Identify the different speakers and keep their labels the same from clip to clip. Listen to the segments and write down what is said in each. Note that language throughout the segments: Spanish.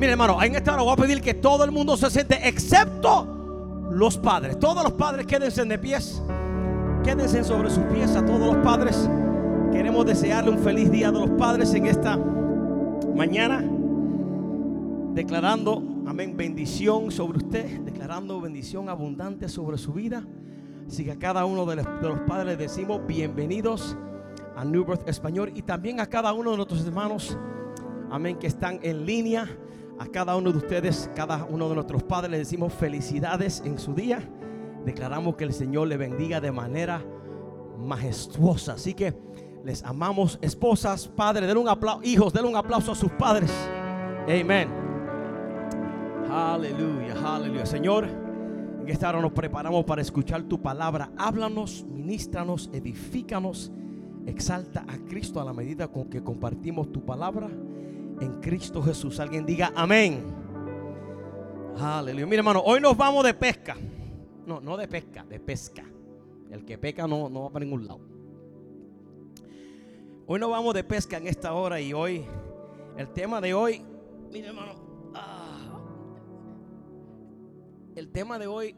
Speaker 1: Mire, hermano, en esta hora voy a pedir que todo el mundo se siente, excepto los padres. Todos los padres quédense de pies. Quédense sobre sus pies a todos los padres. Queremos desearle un feliz día a los padres en esta mañana. Declarando, amén, bendición sobre usted. Declarando bendición abundante sobre su vida. Así que a cada uno de de los padres decimos bienvenidos a New Birth Español y también a cada uno de nuestros hermanos, amén, que están en línea. A cada uno de ustedes, cada uno de nuestros padres, le decimos felicidades en su día. Declaramos que el Señor le bendiga de manera majestuosa. Así que les amamos, esposas, padres, den un aplauso, hijos, den un aplauso a sus padres. Amén. Aleluya, aleluya. Señor, en esta hora nos preparamos para escuchar tu palabra. Háblanos, ministranos, edifícanos, exalta a Cristo a la medida con que compartimos tu palabra en Cristo Jesús. Alguien diga amén. Aleluya. Mira, hermano, hoy nos vamos de pesca. No, no de pesca, de pesca. El que peca no, no va para ningún lado. Hoy nos vamos de pesca en esta hora y hoy, el tema de hoy, mira hermano, ah, el tema de hoy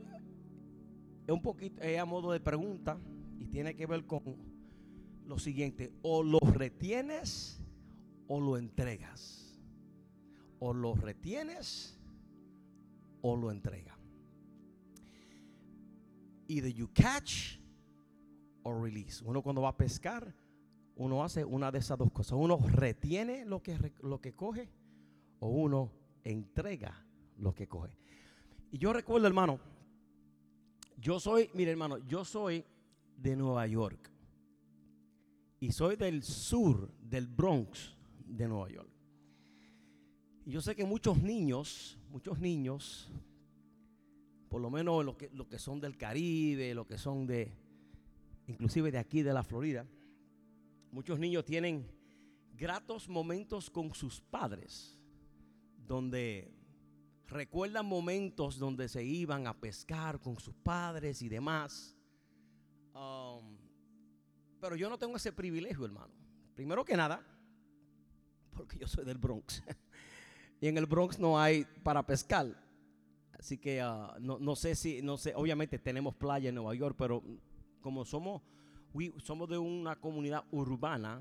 Speaker 1: es un poquito a modo de pregunta y tiene que ver con lo siguiente, o lo retienes o lo entregas. O lo retienes o lo entregas. Either you catch or release. Uno cuando va a pescar, uno hace una de esas dos cosas. Uno retiene lo que, lo que coge o uno entrega lo que coge. Y yo recuerdo, hermano, yo soy, mire hermano, yo soy de Nueva York. Y soy del sur, del Bronx de Nueva York. Y yo sé que muchos niños, muchos niños, por lo menos los que, los que son del Caribe, los que son de, inclusive de aquí de la Florida, muchos niños tienen gratos momentos con sus padres, donde recuerdan momentos donde se iban a pescar con sus padres y demás. Um, pero yo no tengo ese privilegio, hermano. Primero que nada, porque yo soy del Bronx. y en el Bronx no hay para pescar. Así que uh, no, no, sé si, no sé, obviamente tenemos playa en Nueva York, pero como somos, somos de una comunidad urbana,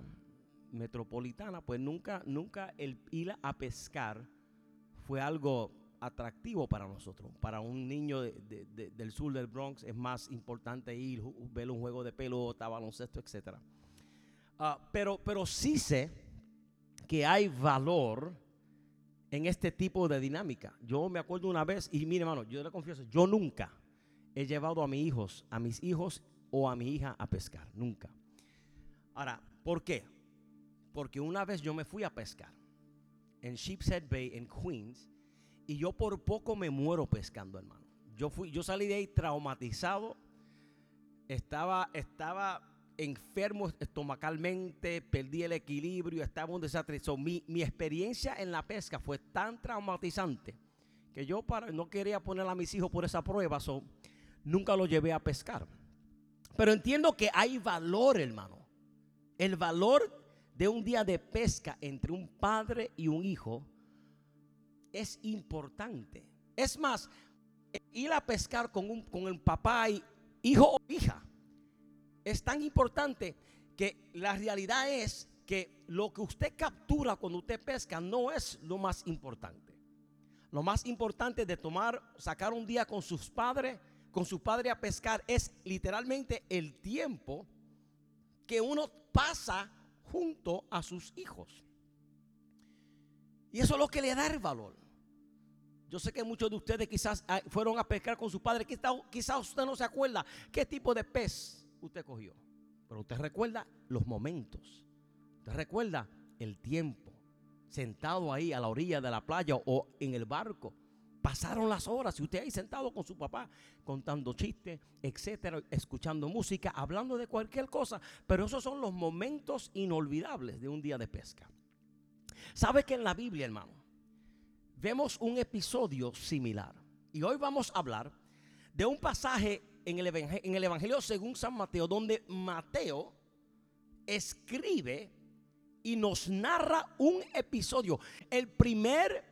Speaker 1: metropolitana, pues nunca, nunca el ir a pescar fue algo atractivo para nosotros. Para un niño de, de, de, del sur del Bronx es más importante ir, ver un juego de pelota, baloncesto, etc. Uh, pero, pero sí sé que hay valor en este tipo de dinámica. Yo me acuerdo una vez, y mire hermano, yo le confieso, yo nunca he llevado a mis hijos, a mis hijos o a mi hija a pescar, nunca. Ahora, ¿por qué? Porque una vez yo me fui a pescar en Sheepshead Bay en Queens y yo por poco me muero pescando, hermano. Yo fui, yo salí de ahí traumatizado. Estaba, estaba enfermo estomacalmente, perdí el equilibrio, estaba un desastre. Mi, mi, experiencia en la pesca fue tan traumatizante que yo para, no quería poner a mis hijos por esa prueba, so, nunca los llevé a pescar. Pero entiendo que hay valor, hermano. El valor de un día de pesca entre un padre y un hijo es importante. Es más, ir a pescar con, un, con el papá y hijo o hija es tan importante que la realidad es que lo que usted captura cuando usted pesca no es lo más importante. Lo más importante de tomar, sacar un día con sus padres, con su padre a pescar, es literalmente el tiempo que uno pasa junto a sus hijos. Y eso es lo que le da el valor. Yo sé que muchos de ustedes quizás ah, fueron a pescar con su padre. Quizás usted no se acuerda qué tipo de pez usted cogió. Pero usted recuerda los momentos. Usted recuerda el tiempo. Sentado ahí a la orilla de la playa o en el barco. Pasaron las horas y usted ahí sentado con su papá contando chistes, etcétera, escuchando música, hablando de cualquier cosa. Pero esos son los momentos inolvidables de un día de pesca. ¿Sabe que en la Biblia, hermano, vemos un episodio similar? Y hoy vamos a hablar de un pasaje en el, evangelio, según San Mateo, donde Mateo escribe y nos narra un episodio. El primer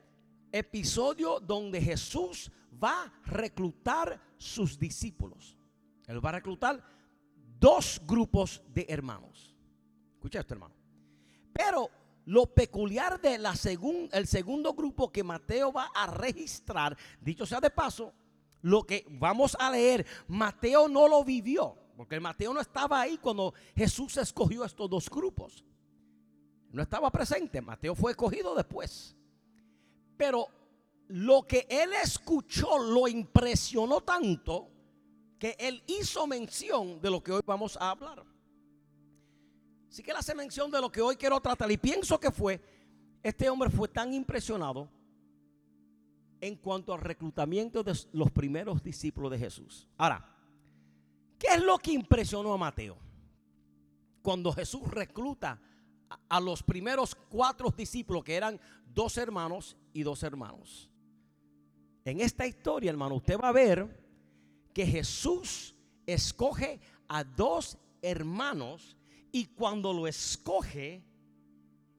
Speaker 1: episodio donde Jesús va a reclutar sus discípulos. Él va a reclutar dos grupos de hermanos. Escucha esto, hermano. Pero lo peculiar de la el segundo grupo que Mateo va a registrar, dicho sea de paso, lo que vamos a leer, Mateo no lo vivió, porque Mateo no estaba ahí cuando Jesús escogió estos dos grupos. No estaba presente, Mateo fue escogido después. Pero lo que él escuchó lo impresionó tanto que él hizo mención de lo que hoy vamos a hablar. Así que él hace mención de lo que hoy quiero tratar y pienso que fue, este hombre fue tan impresionado en cuanto al reclutamiento de los primeros discípulos de Jesús. Ahora, ¿qué es lo que impresionó a Mateo? Cuando Jesús recluta a los primeros cuatro discípulos, que eran dos hermanos y dos hermanos. En esta historia, hermano, usted va a ver que Jesús escoge a dos hermanos y cuando lo escoge,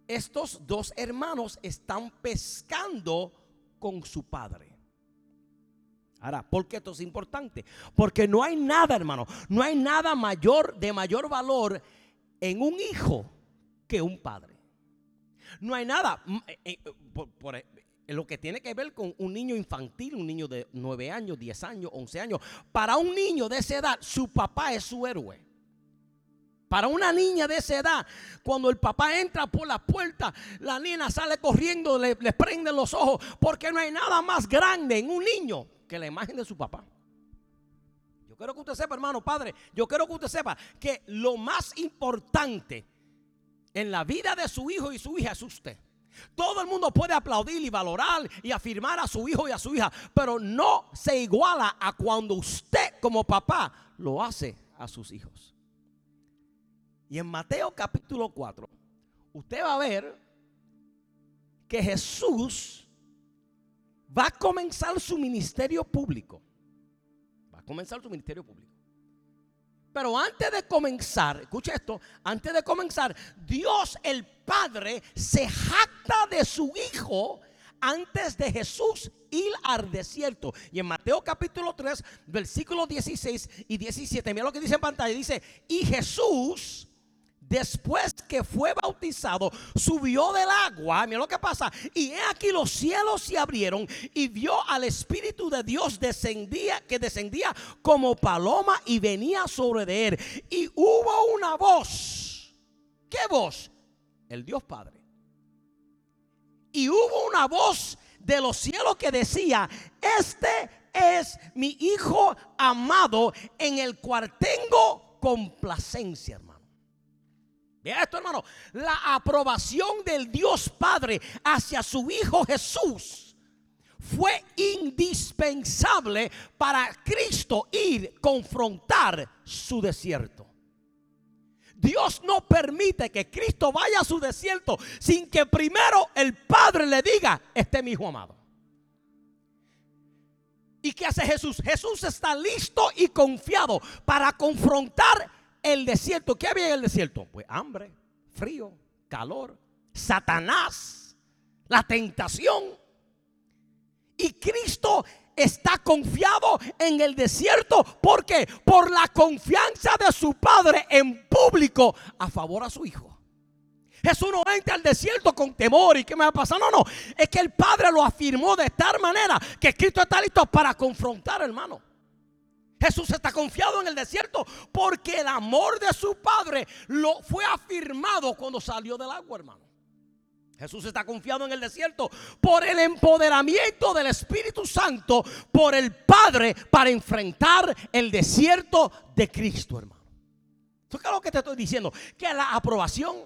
Speaker 1: estos dos hermanos están pescando con su padre. Ahora, ¿por qué esto es importante? Porque no hay nada, hermano, no hay nada mayor de mayor valor en un hijo que un padre. No hay nada mm, eh, eh, por, eh, lo que tiene que ver con un niño infantil, un niño de 9 años, 10 años, 11 años. Para un niño de esa edad, su papá es su héroe. Para una niña de esa edad, cuando el papá entra por la puerta, la niña sale corriendo, le, le prenden los ojos, porque no hay nada más grande en un niño que la imagen de su papá. Yo quiero que usted sepa, hermano, padre, yo quiero que usted sepa que lo más importante en la vida de su hijo y su hija es usted. Todo el mundo puede aplaudir y valorar y afirmar a su hijo y a su hija, pero no se iguala a cuando usted como papá lo hace a sus hijos. Y en Mateo capítulo 4, usted va a ver que Jesús va a comenzar su ministerio público. Va a comenzar su ministerio público. Pero antes de comenzar, escucha esto, antes de comenzar, Dios el Padre se jacta de su Hijo antes de Jesús ir al desierto. Y en Mateo capítulo 3, versículos 16 y 17, mira lo que dice en pantalla, dice, y Jesús después que fue bautizado, subió del agua. Mira lo que pasa. Y he aquí los cielos se abrieron y vio al Espíritu de Dios descendía, que descendía como paloma y venía sobre de él. Y hubo una voz. ¿Qué voz? El Dios Padre. Y hubo una voz de los cielos que decía, este es mi Hijo amado en el cual tengo complacencia, hermano. Vea esto, hermano. La aprobación del Dios Padre hacia su Hijo Jesús fue indispensable para Cristo ir confrontar su desierto. Dios no permite que Cristo vaya a su desierto sin que primero el Padre le diga, este es mi Hijo amado. ¿Y qué hace Jesús? Jesús está listo y confiado para confrontar el desierto. ¿Qué había en el desierto? Pues hambre, frío, calor, Satanás, la tentación. Y Cristo está confiado en el desierto. ¿Por qué? Por la confianza de su Padre en público a favor a su Hijo. Jesús no entra al desierto con temor y qué me va a pasar. No, no. Es que el Padre lo afirmó de tal manera que Cristo está listo para confrontar, hermano. Jesús está confiado en el desierto porque el amor de su Padre lo fue afirmado cuando salió del agua, hermano. Jesús está confiado en el desierto por el empoderamiento del Espíritu Santo, por el Padre, para enfrentar el desierto de Cristo, hermano. ¿Qué es lo que te estoy diciendo? Que la aprobación,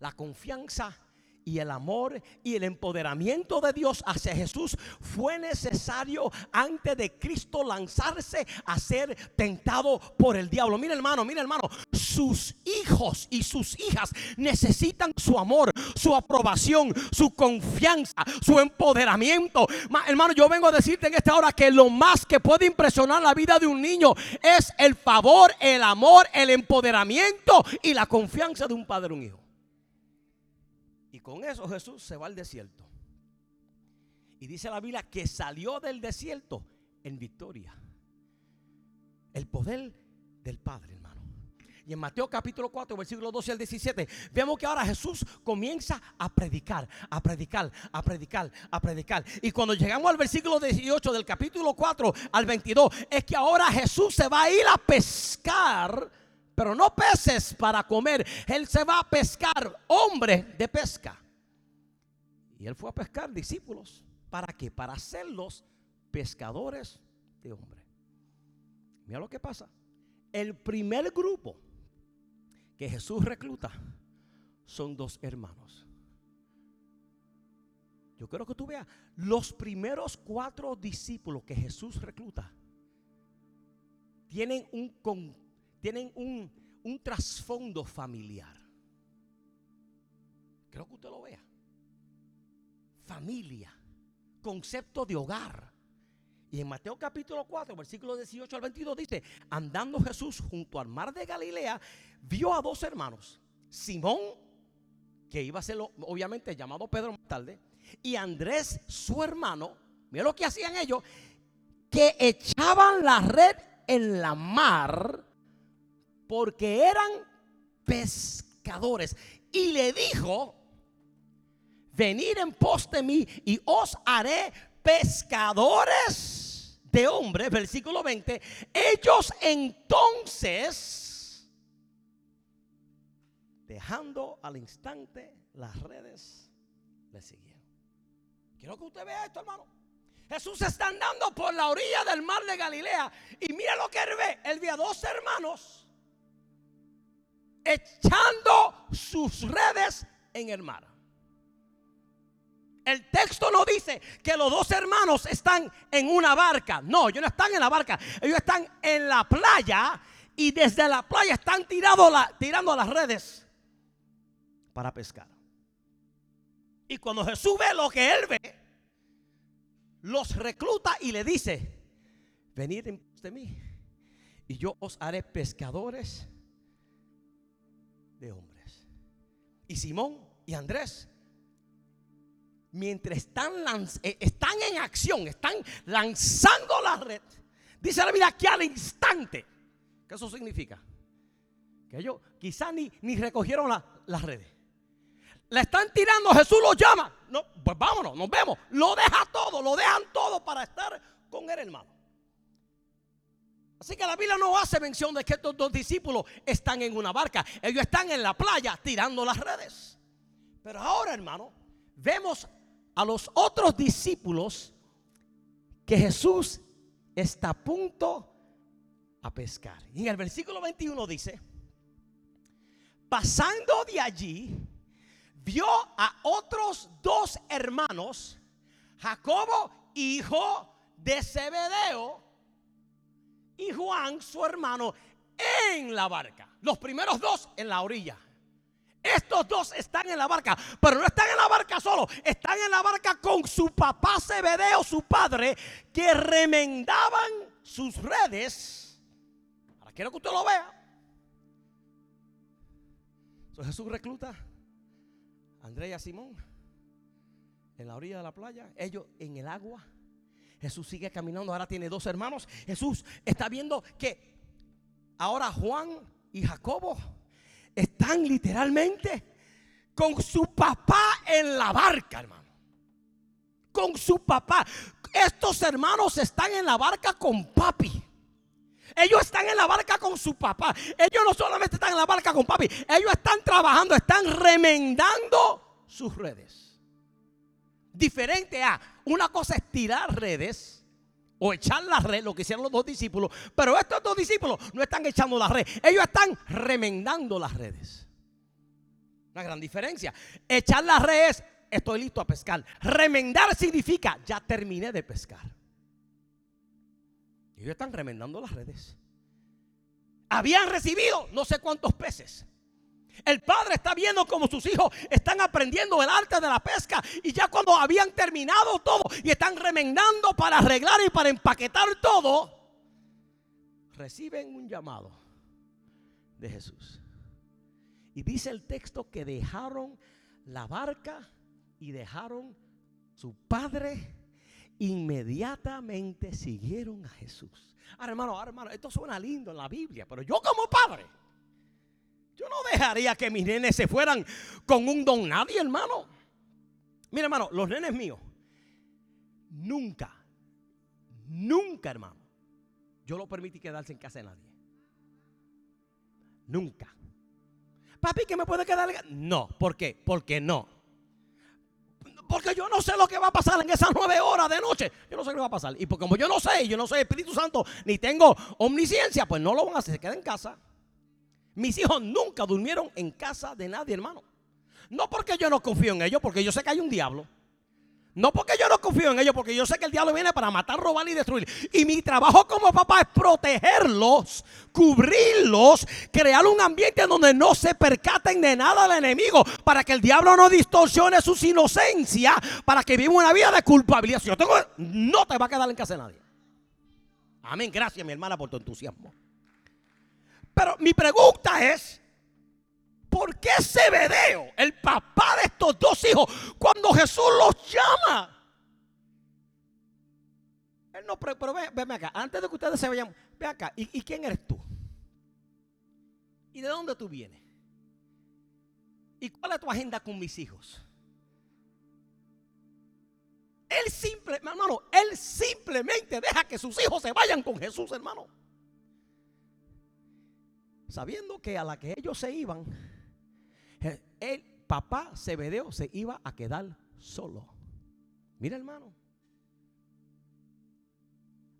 Speaker 1: la confianza y el amor y el empoderamiento de Dios hacia Jesús fue necesario antes de Cristo lanzarse a ser tentado por el diablo. Mira hermano, mira hermano, sus hijos y sus hijas necesitan su amor, su aprobación, su confianza, su empoderamiento. hermano, yo vengo a decirte en esta hora que lo más que puede impresionar la vida de un niño es el favor, el amor, el empoderamiento y la confianza de un padre un hijo. Y con eso Jesús se va al desierto. Y dice la Biblia que salió del desierto en victoria. El poder del Padre, hermano. Y en Mateo capítulo 4, versículo 12 al 17, vemos que ahora Jesús comienza a predicar, a predicar, a predicar, a predicar. Y cuando llegamos al versículo 18 del capítulo 4 al 22, es que ahora Jesús se va a ir a pescar, pero no peces para comer. Él se va a pescar hombres de pesca. Y él fue a pescar discípulos. ¿Para qué? Para hacerlos pescadores de hombres. Mira lo que pasa. El primer grupo que Jesús recluta son dos hermanos. Yo quiero que tú veas los primeros cuatro discípulos que Jesús recluta tienen un, tienen un, un trasfondo familiar. Creo que usted lo vea. Familia, concepto de hogar. Y en Mateo capítulo 4, versículo 18 al 22 dice, andando Jesús junto al mar de Galilea, vio a dos hermanos, Simón, que iba a ser obviamente llamado Pedro más tarde, y Andrés, su hermano, mira lo que hacían ellos, que echaban la red en la mar porque eran pescadores. Y le dijo, venid en pos de mí y os haré pescadores de hombres, versículo 20, ellos entonces, dejando al instante las redes, le siguieron. Quiero que usted vea esto, hermano. Jesús está andando por la orilla del mar de Galilea y mira lo que él ve. Él ve a dos hermanos echando sus redes en el mar. El texto no dice que los dos hermanos están en una barca. No, ellos no están en la barca. Ellos están en la playa y desde la playa están tirando, las redes para pescar. Y cuando Jesús ve lo que él ve, los recluta y le dice, venid en de mí y yo os haré pescadores hombres. Y Simón y Andrés mientras están, eh, están en acción, están lanzando la red, dice la Biblia que al instante, ¿qué eso significa? Que ellos quizás ni, ni recogieron las redes. La están tirando, Jesús los llama. No, pues vámonos, nos vemos. Lo deja todo, lo dejan todo para estar con el hermano. Así que la Biblia no hace mención de que estos dos discípulos están en una barca. Ellos están en la playa tirando las redes. Pero ahora, hermano, vemos a los otros discípulos que Jesús está a punto a pescar. Y en el versículo 21 dice, pasando de allí, vio a otros dos hermanos, Jacobo, hijo de Zebedeo, y Juan, su hermano, en la barca. Los primeros dos en la orilla. Estos dos están en la barca, pero no están en la barca solo, están en la barca con su papá Zebedeo, su padre, que remendaban sus redes. Ahora quiero que usted lo vea. Jesús recluta Andrea y Simón en la orilla de la playa, ellos en el agua. Jesús sigue caminando, ahora tiene dos hermanos. Jesús está viendo que ahora Juan y Jacobo están literalmente con su papá en la barca, hermano. Con su papá. Estos hermanos están en la barca con papi. Ellos están en la barca con su papá. Ellos no solamente están en la barca con papi. Ellos están trabajando, están remendando sus redes. Diferente a una cosa es tirar redes o echar la red, lo que hicieron los dos discípulos. Pero estos dos discípulos no están echando la red, ellos están remendando las redes. Una gran diferencia. Echar la red es, estoy listo a pescar. Remendar significa, ya terminé de pescar. Ellos están remendando las redes. Habían recibido no sé cuántos peces. El padre está viendo como sus hijos están aprendiendo el arte de la pesca y ya cuando habían terminado todo y están remendando para arreglar y para empaquetar todo, reciben un llamado de Jesús. Y dice el texto que dejaron la barca y dejaron su padre inmediatamente siguieron a Jesús. Ahora, hermano, ahora, hermano, esto suena lindo en la Biblia, pero yo como padre, yo no dejaría que mis nenes se fueran con un don nadie, hermano. Mira, hermano, los nenes míos, nunca, nunca, hermano, yo lo permití quedarse en casa de nadie. Nunca. Papi, ¿que me puede quedar? No, ¿por qué? Porque no. Porque yo no sé lo que va a pasar en esas nueve horas de noche. Yo no sé lo que va a pasar. Y como yo no sé, yo no soy Espíritu Santo, ni tengo omnisciencia, pues no lo van a hacer, se queda en casa. Mis hijos nunca durmieron en casa de nadie, hermano. No porque yo no confío en ellos, porque yo sé que hay un diablo. No porque yo no confío en ellos, porque yo sé que el diablo viene para matar, robar y destruir. Y mi trabajo como papá es protegerlos, cubrirlos, crear un ambiente donde no se percaten de nada al enemigo, para que el diablo no distorsione sus inocencia, para que viva una vida de culpabilidad. Si yo tengo, no te va a quedar en casa de nadie. Amén. Gracias, mi hermana, por tu entusiasmo. Pero mi pregunta es, ¿por qué Zebedeo, el papá de estos dos hijos, cuando Jesús los llama? Él no, pero, pero ven, acá, antes de que ustedes se vayan, ve acá, ¿y, ¿y quién eres tú? ¿Y de dónde tú vienes? ¿Y cuál es tu agenda con mis hijos? Él simple, hermano, él simplemente deja que sus hijos se vayan con Jesús, hermano. Sabiendo que a la que ellos se iban, el papá Zebedeo se iba a quedar solo. Mira, hermano.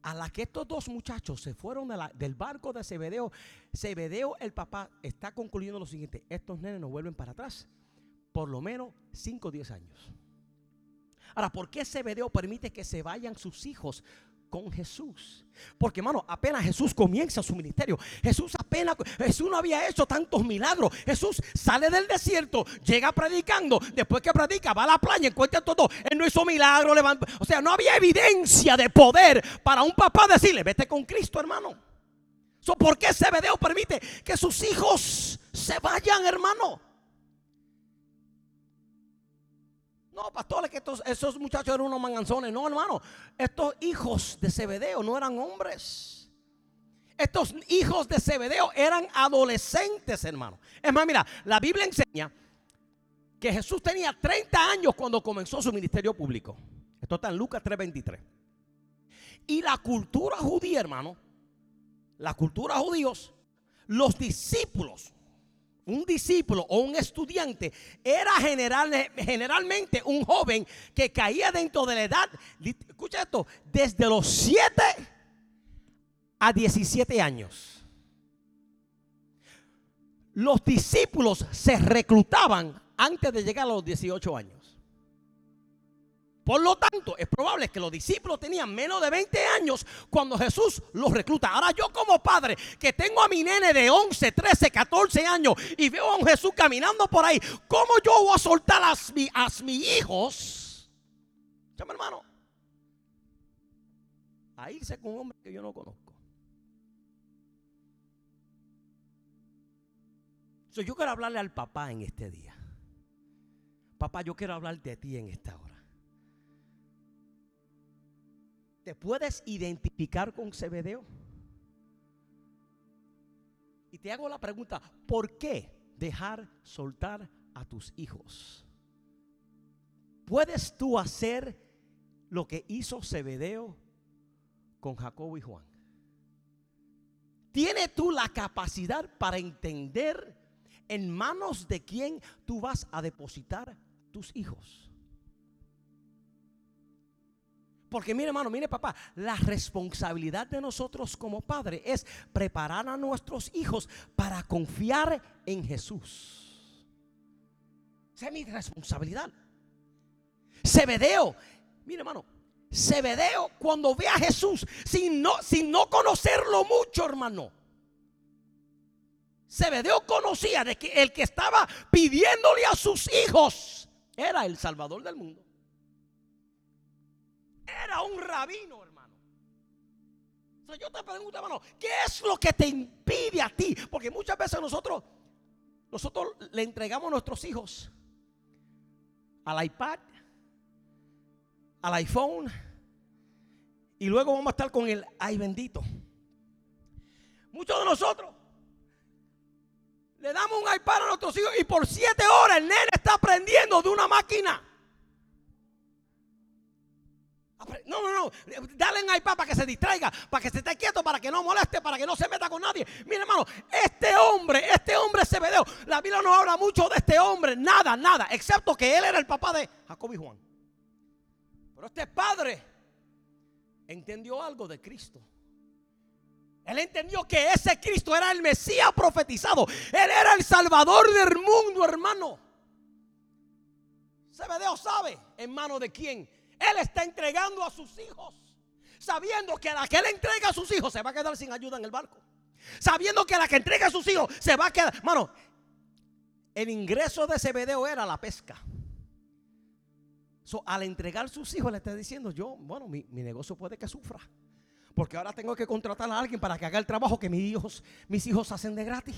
Speaker 1: A la que estos dos muchachos se fueron del barco de Zebedeo, Zebedeo, el papá, está concluyendo lo siguiente: estos nenes no vuelven para atrás, por lo menos 5 o 10 años. Ahora, ¿por qué Zebedeo permite que se vayan sus hijos? Con Jesús. Porque hermano, apenas Jesús comienza su ministerio. Jesús apenas, Jesús no había hecho tantos milagros. Jesús sale del desierto, llega predicando. Después que predica, va a la playa, encuentra todo. Él no hizo milagro, levanta. O sea, no había evidencia de poder para un papá decirle, vete con Cristo, hermano. ¿Por qué Zebedeo permite que sus hijos se vayan, hermano? No, pastores, que esos muchachos eran unos manganzones. No, hermano. Estos hijos de Zebedeo no eran hombres. Estos hijos de Zebedeo eran adolescentes, hermano. Es más, mira, la Biblia enseña que Jesús tenía 30 años cuando comenzó su ministerio público. Esto está en Lucas 3:23. Y la cultura judía, hermano, la cultura judíos, los discípulos un discípulo o un estudiante era generalmente un joven que caía dentro de la edad, escucha esto, desde los 7 a 17 años. Los discípulos se reclutaban antes de llegar a los 18 años. Por lo tanto, es probable que los discípulos tenían menos de 20 años cuando Jesús los recluta. Ahora yo como padre que tengo a mi nene de 11, 13, 14 años y veo a un Jesús caminando por ahí, ¿cómo yo voy a soltar a, mis hijos? Llama hermano. A irse con un hombre que yo no conozco. yo quiero hablarle al papá en este día. Papá, yo quiero hablar de ti en esta hora. ¿Te puedes identificar con Zebedeo? Y te hago la pregunta, ¿por qué dejar soltar a tus hijos? ¿Puedes tú hacer lo que hizo Zebedeo con Jacobo y Juan? ¿Tienes tú la capacidad para entender en manos de quién tú vas a depositar tus hijos? Porque mire hermano, mire papá, la responsabilidad de nosotros como padres es preparar a nuestros hijos para confiar en Jesús. Esa es mi responsabilidad. Cebedeo, mire hermano, Cebedeo cuando ve a Jesús sin no, sin no conocerlo mucho hermano. Cebedeo conocía de que el que estaba pidiéndole a sus hijos era el Salvador del mundo. Era un rabino, hermano. Yo te pregunto, hermano, ¿qué es lo que te impide a ti? Porque muchas veces nosotros, nosotros le entregamos a nuestros hijos al iPad, al iPhone, Y luego vamos a estar con el ay bendito. Muchos de nosotros le damos un iPad a nuestros hijos y por siete horas el nene está aprendiendo de una máquina. No, no, no. Dale un iPad para que se distraiga, para que se esté quieto, para que no moleste, para que no se meta con nadie. Mire, hermano, este hombre, este hombre se la Biblia no habla mucho de este hombre, nada, nada, excepto que él era el papá de Jacob y Juan. Pero este padre entendió algo de Cristo. Él entendió que ese Cristo era el Mesías profetizado. Él era el Salvador del mundo, hermano. Zebedeo sabe en mano de quién. Él está entregando a sus hijos. Sabiendo que a la que él entrega a sus hijos se va a quedar sin ayuda en el barco. Sabiendo que a la que entrega a sus hijos se va a quedar. Mano, el ingreso de Zebedeo era la pesca. al entregar sus hijos le está diciendo, yo, bueno, mi, mi negocio puede que sufra. Porque ahora tengo que contratar a alguien para que haga el trabajo que mis hijos, mis hijos hacen de gratis.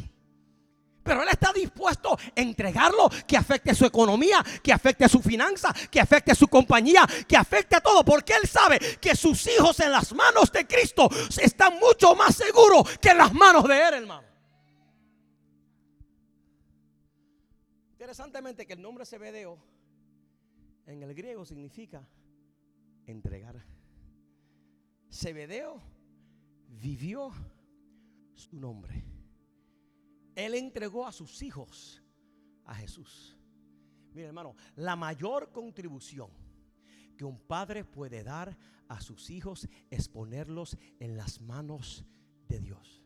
Speaker 1: Pero él está dispuesto a entregarlo, que afecte su economía, que afecte su finanza, que afecte su compañía, que afecte a todo. Porque él sabe que sus hijos en las manos de Cristo están mucho más seguros que en las manos de él, hermano. Interesantemente que el nombre Zebedeo en el griego significa entregar. Zebedeo vivió su nombre. Él entregó a sus hijos a Jesús. Mira, hermano, la mayor contribución que un padre puede dar a sus hijos es ponerlos en las manos de Dios.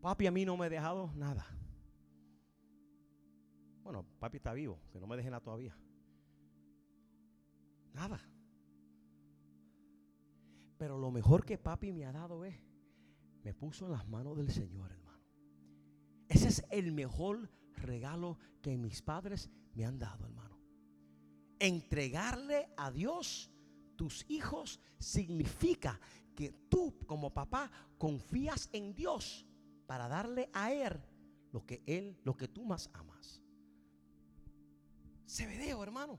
Speaker 1: Papi a mí no me ha dejado nada. Bueno, papi está vivo, que no me deje nada todavía. Nada. Pero lo mejor que papi me ha dado es, me puso en las manos del Señor, hermano. Ese es el mejor regalo que mis padres me han dado, hermano. Entregarle a Dios tus hijos significa que tú como papá confías en Dios para darle a él lo que él, lo que tú más amas. Sebedeo, hermano.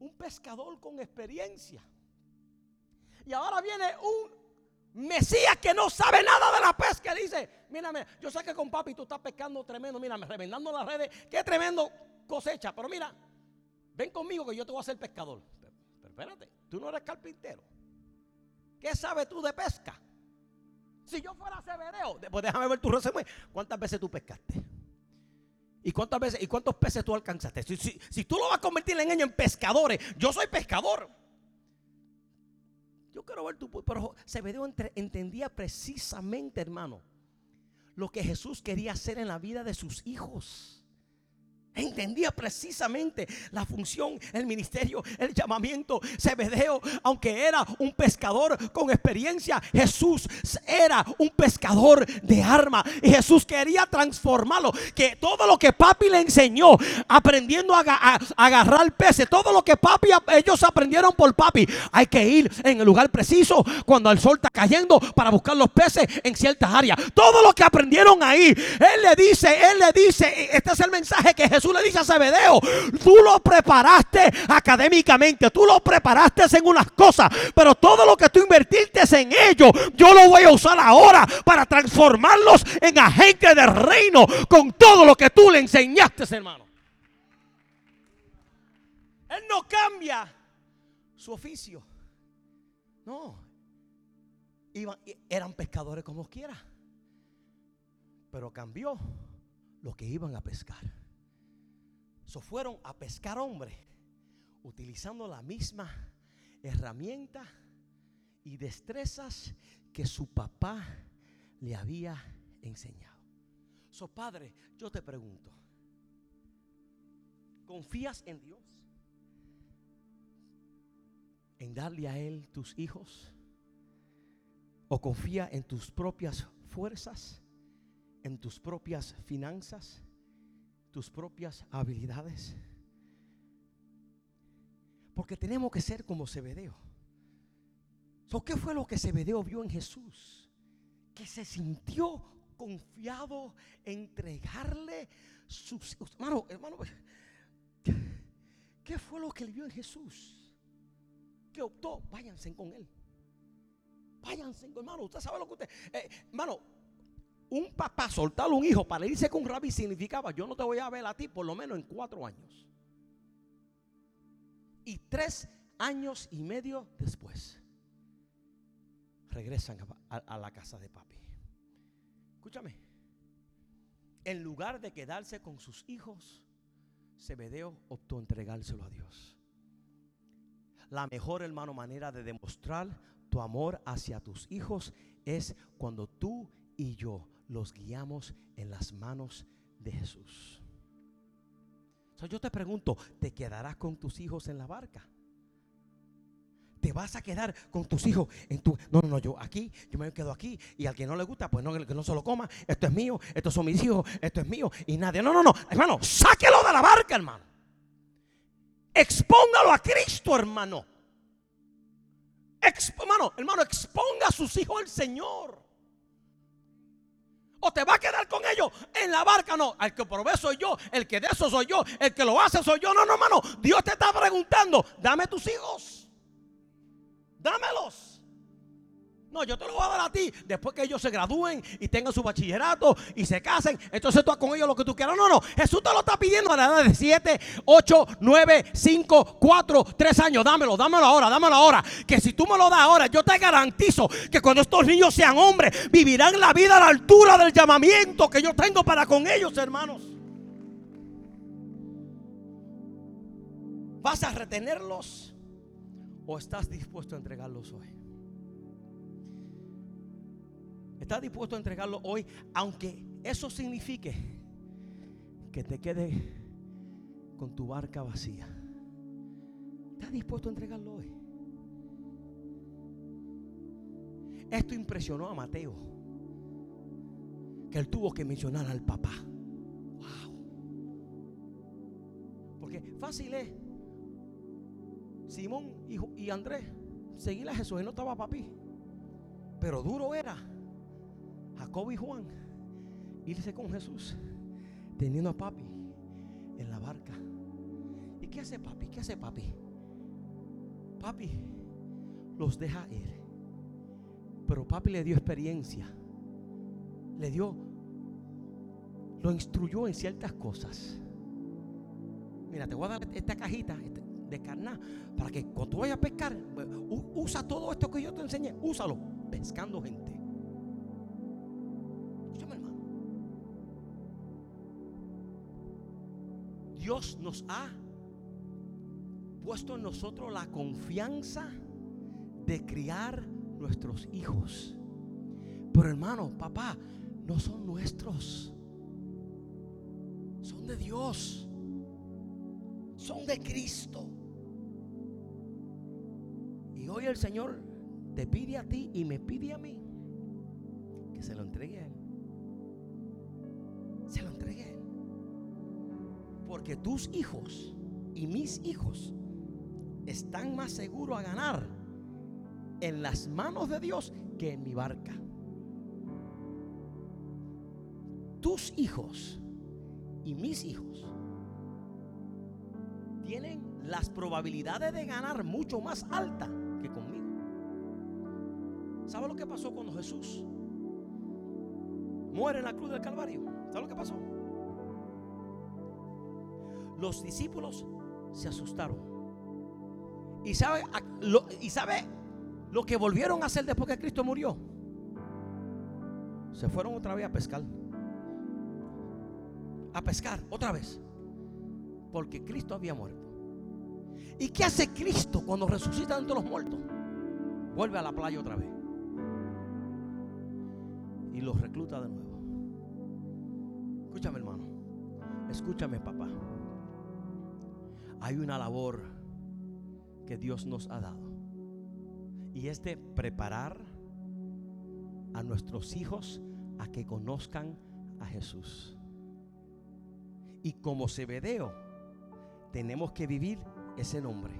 Speaker 1: Un pescador con experiencia. Y ahora viene un Mesías que no sabe nada de la pesca. Dice, mírame, yo sé que con papi tú estás pescando tremendo. Mírame, reventando las redes. Qué tremendo cosecha. Pero mira, ven conmigo que yo te voy a hacer pescador. Pero, espérate, tú no eres carpintero. ¿Qué sabes tú de pesca? Si yo fuera Zebedeo, pues déjame ver tu resumen. ¿Cuántas veces tú pescaste? ¿Y cuántas veces y cuántos peces tú alcanzaste? Si, si tú lo vas a convertir en ellos en pescadores, yo soy pescador. Yo quiero ver tu pero Zebedeo entendía precisamente, hermano, lo que Jesús quería hacer en la vida de sus hijos. Entendía precisamente la función, el ministerio, el llamamiento. Zebedeo, aunque era un pescador con experiencia, Jesús era un pescador de arma. Y Jesús quería transformarlo. Que todo lo que papi le enseñó, aprendiendo a, agarrar peces, todo lo que papi, ellos aprendieron por papi, hay que ir en el lugar preciso cuando el sol está cayendo para buscar los peces en ciertas áreas. Todo lo que aprendieron ahí, Él le dice, Él le dice, este es el mensaje que Jesús Jesús le dice a Zebedeo, tú lo preparaste académicamente, tú lo preparaste en unas cosas, pero todo lo que tú invertiste en ello, yo lo voy a usar ahora para transformarlos en agentes del reino con todo lo que tú le enseñaste, hermano. Él no cambia su oficio. No. eran pescadores como quiera. Pero cambió lo que iban a pescar fueron a pescar hombres utilizando la misma herramienta y destrezas que su papá le había enseñado. So, padre, yo te pregunto, ¿confías en Dios? ¿En darle a Él tus hijos? ¿O confía en tus propias fuerzas? ¿En tus propias finanzas? Tus propias habilidades. Porque tenemos que ser como Zebedeo. ¿Qué fue lo que Zebedeo vio en Jesús? Que se sintió confiado entregarle sus hermano, hermano, ¿qué fue lo que él vio en Jesús? que optó, váyanse con él. Váyanse, hermano. Usted sabe lo que usted. Eh, hermano, un papá soltar un hijo para irse con rabí significaba: yo no te voy a ver a ti por lo menos en cuatro años. Y tres años y medio después, regresan a, la casa de papi. Escúchame. En lugar de quedarse con sus hijos, Zebedeo optó entregárselo a Dios. La mejor, hermano, manera de demostrar tu amor hacia tus hijos es cuando tú y yo los guiamos en las manos de Jesús. yo te pregunto, ¿te quedarás con tus hijos en la barca? te vas a quedar con tus hijos en tu. No, no, no, yo aquí, yo me quedo aquí. Y al que no le gusta, pues no, que no se lo coma. Esto es mío, estos son mis hijos, esto es mío. Y nadie. No, no, no, hermano, sáquelo de la barca, hermano. Expóngalo a Cristo, hermano. hermano, hermano, exponga a sus hijos al Señor. O te va a quedar con ellos en la barca. No, el que provee soy yo, el que de eso soy yo, el que lo hace soy yo. No, no, hermano. Dios te está preguntando, dame tus hijos dámelos. No, yo te lo voy a dar a ti después que ellos se gradúen y tengan su bachillerato y se casen. Entonces tú haz con ellos lo que tú quieras. No, no, Jesús te lo está pidiendo a la edad de 7, 8, 9, 5, 4, 3 años. Dámelo, dámelo ahora, dámelo ahora. Que si tú me lo das ahora, yo te garantizo que cuando estos niños sean hombres, vivirán la vida a la altura del llamamiento que yo tengo para con ellos, hermanos. ¿Vas a retenerlos? ¿O estás dispuesto a entregarlos hoy? ¿Estás dispuesto a entregarlo hoy? Aunque eso signifique que te quede con tu barca vacía. ¿Estás dispuesto a entregarlo hoy? Esto impresionó a Mateo. Que él tuvo que mencionar al papá. Wow. Porque fácil es Simón y, Andrés, seguir a Jesús y no estaba papi. Pero duro era Jacob y Juan irse con Jesús, teniendo a papi en la barca. ¿Y qué hace papi? ¿Qué hace papi? Papi los deja ir. Pero papi le dio experiencia. Le dio, lo instruyó en ciertas cosas. Mira, te voy a dar esta cajita, este, de carná, para que cuando tú vayas a pescar, usa todo esto que yo te enseñé, úsalo, pescando gente. Dios nos ha puesto en nosotros la confianza de criar nuestros hijos. Pero hermano, papá, no son nuestros. Son de Dios. Son de Cristo. Y hoy el Señor te pide a ti y me pide a mí que se lo entregue. Porque tus hijos y mis hijos están más seguros a ganar en las manos de Dios que en mi barca. Tus hijos y mis hijos tienen las probabilidades de ganar mucho más altas conmigo. ¿Sabe lo que pasó cuando Jesús muere en la cruz del Calvario? ¿Sabe lo que pasó? Los discípulos se asustaron. ¿Y sabe, lo, ¿Y sabe lo que volvieron a hacer después que Cristo murió? Se fueron otra vez a pescar. A pescar otra vez. Porque Cristo había muerto. ¿Y qué hace Cristo cuando resucita entre los muertos? Vuelve a la playa otra vez. Y los recluta de nuevo. Escúchame hermano. Escúchame papá. Hay una labor que Dios nos ha dado. Y es de preparar a nuestros hijos a que conozcan a Jesús. Y como Zebedeo, tenemos que vivir ese nombre.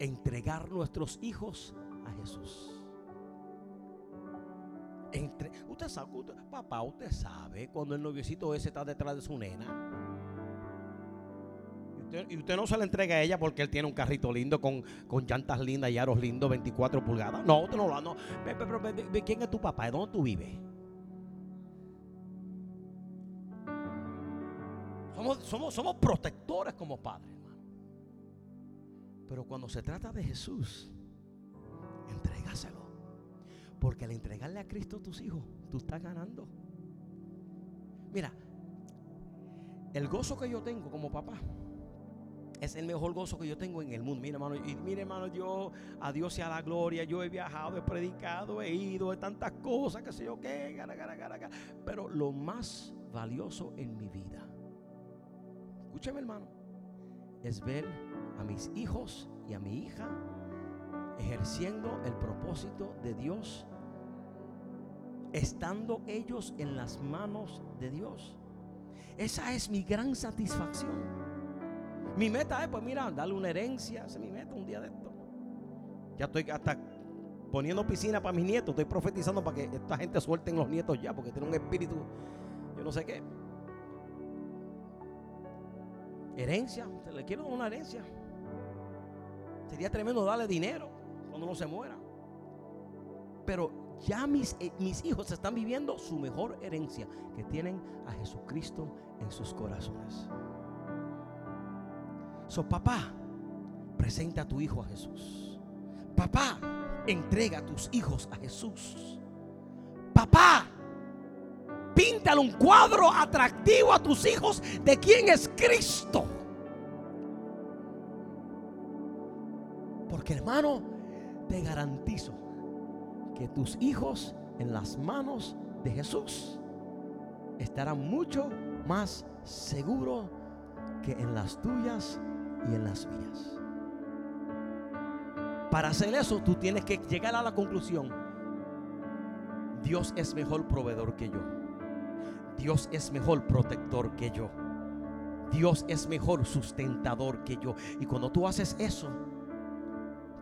Speaker 1: Entregar nuestros hijos a Jesús. Entre, usted sabe, papá, usted sabe cuando el noviecito ese está detrás de su nena. Y usted no se le entrega a ella porque él tiene un carrito lindo con, con llantas lindas y aros lindos, 24 pulgadas. No, usted no lo no. Pero, ¿quién es tu papá? ¿De dónde tú vives? Somos, somos, somos protectores como padres, hermano. Pero cuando se trata de Jesús, entrégaselo. Porque al entregarle a Cristo a tus hijos, tú estás ganando. Mira, el gozo que yo tengo como papá es el mejor gozo que yo tengo en el mundo. Mira, hermano, y mire, hermano, yo a Dios sea la gloria. Yo he viajado, he predicado, he ido, de tantas cosas, que sé yo qué, pero lo más valioso en mi vida, escúcheme, hermano, es ver a mis hijos y a mi hija ejerciendo el propósito de Dios, estando ellos en las manos de Dios. Esa es mi gran satisfacción. Mi meta es, pues mira, darle una herencia. Esa es mi meta un día de esto. Ya estoy hasta poniendo piscina para mis nietos. Estoy profetizando para que esta gente suelten los nietos ya, porque tiene un espíritu, yo no sé qué. Herencia, le quiero dar una herencia. Sería tremendo darle dinero cuando no se muera. Pero ya mis, eh, mis hijos están viviendo su mejor herencia, que tienen a Jesucristo en sus corazones. So, papá, presenta a tu hijo a Jesús. Papá, entrega a tus hijos a Jesús. Papá, píntale un cuadro atractivo a tus hijos de quién es Cristo. Porque hermano, te garantizo que tus hijos en las manos de Jesús estarán mucho más seguros que en las tuyas y en las mías. Para hacer eso, tú tienes que llegar a la conclusión. Dios es mejor proveedor que yo. Dios es mejor protector que yo. Dios es mejor sustentador que yo. Y cuando tú haces eso,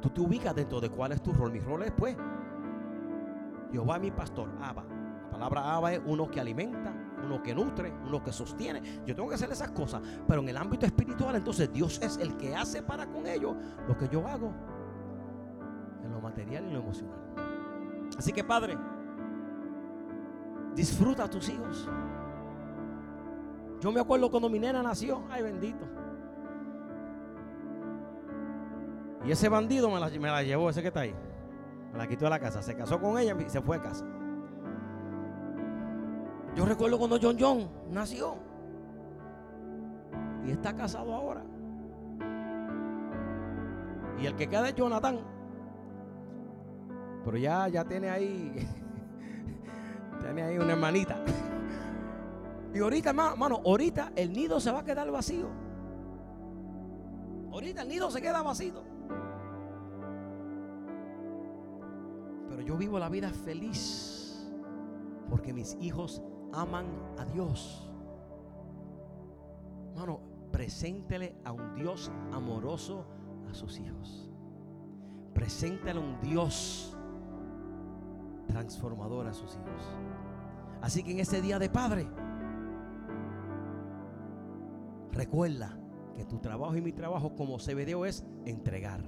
Speaker 1: tú te ubicas dentro de cuál es tu rol. Mi rol es pues, Jehová mi pastor, Abba. La palabra Abba es uno que alimenta, uno que nutre, uno que sostiene. Yo tengo que hacer esas cosas, pero en el ámbito espiritual entonces Dios es el que hace para con ellos lo que yo hago en lo material y en lo emocional. Así que Padre, disfruta a tus hijos. Yo me acuerdo cuando mi nena nació, ay bendito. Y ese bandido me la, me la llevó, ese que está ahí. Me la quitó de la casa. Se casó con ella y se fue a casa. Yo recuerdo cuando John John nació. Y está casado ahora. Y el que queda es Jonathan. Pero ya, ya tiene ahí. tiene ahí una hermanita. Y ahorita, hermano, ahorita el nido se va a quedar vacío. Ahorita el nido se queda vacío. Pero yo vivo la vida feliz porque mis hijos aman a Dios. Hermano, preséntele a un Dios amoroso a sus hijos. Preséntele a un Dios transformador a sus hijos. Así que en ese día de Padre, recuerda que tu trabajo y mi trabajo como CBDO es entregar,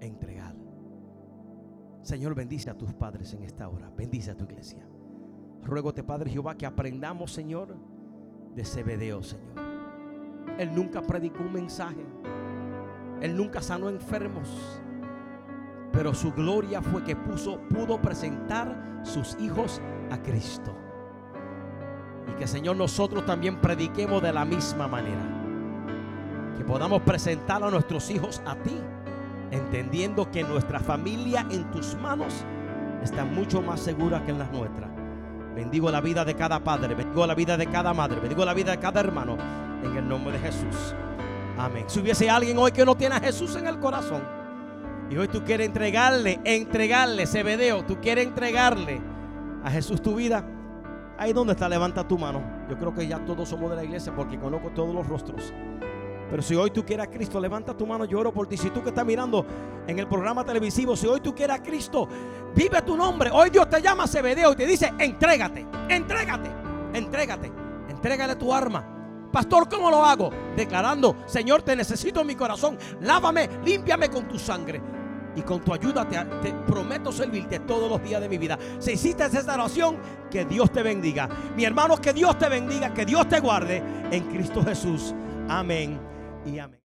Speaker 1: entregar. Señor, bendice a tus padres en esta hora. Bendice a tu iglesia. Ruégote, Padre Jehová, que aprendamos, Señor, de Zebedeo, Señor. Él nunca predicó un mensaje. Él nunca sanó enfermos. Pero su gloria fue que puso, pudo presentar sus hijos a Cristo. Y que, Señor, nosotros también prediquemos de la misma manera. Que podamos presentar a nuestros hijos a ti, entendiendo que nuestra familia en tus manos está mucho más segura que en las nuestras. Bendigo la vida de cada padre, bendigo la vida de cada madre, bendigo la vida de cada hermano en el nombre de Jesús. Amén. Si hubiese alguien hoy que no tiene a Jesús en el corazón y hoy tú quieres entregarle, entregarle ese video, tú quieres entregarle a Jesús tu vida, ahí donde está, levanta tu mano. Yo creo que ya todos somos de la iglesia porque conozco todos los rostros. Pero si hoy tú quieres a Cristo, levanta tu mano, lloro por ti. Si tú que estás mirando en el programa televisivo, si hoy tú quieres a Cristo, vive tu nombre. Hoy Dios te llama a ese video y te dice, entrégate, entrégate, entrégate. Entrégale tu arma. Pastor, ¿cómo lo hago? Declarando, Señor, te necesito en mi corazón. Lávame, límpiame con tu sangre. Y con tu ayuda te, te prometo servirte todos los días de mi vida. Si hiciste esa oración, que Dios te bendiga. Mi hermano, que Dios te bendiga, que Dios te guarde en Cristo Jesús. Amén y amén.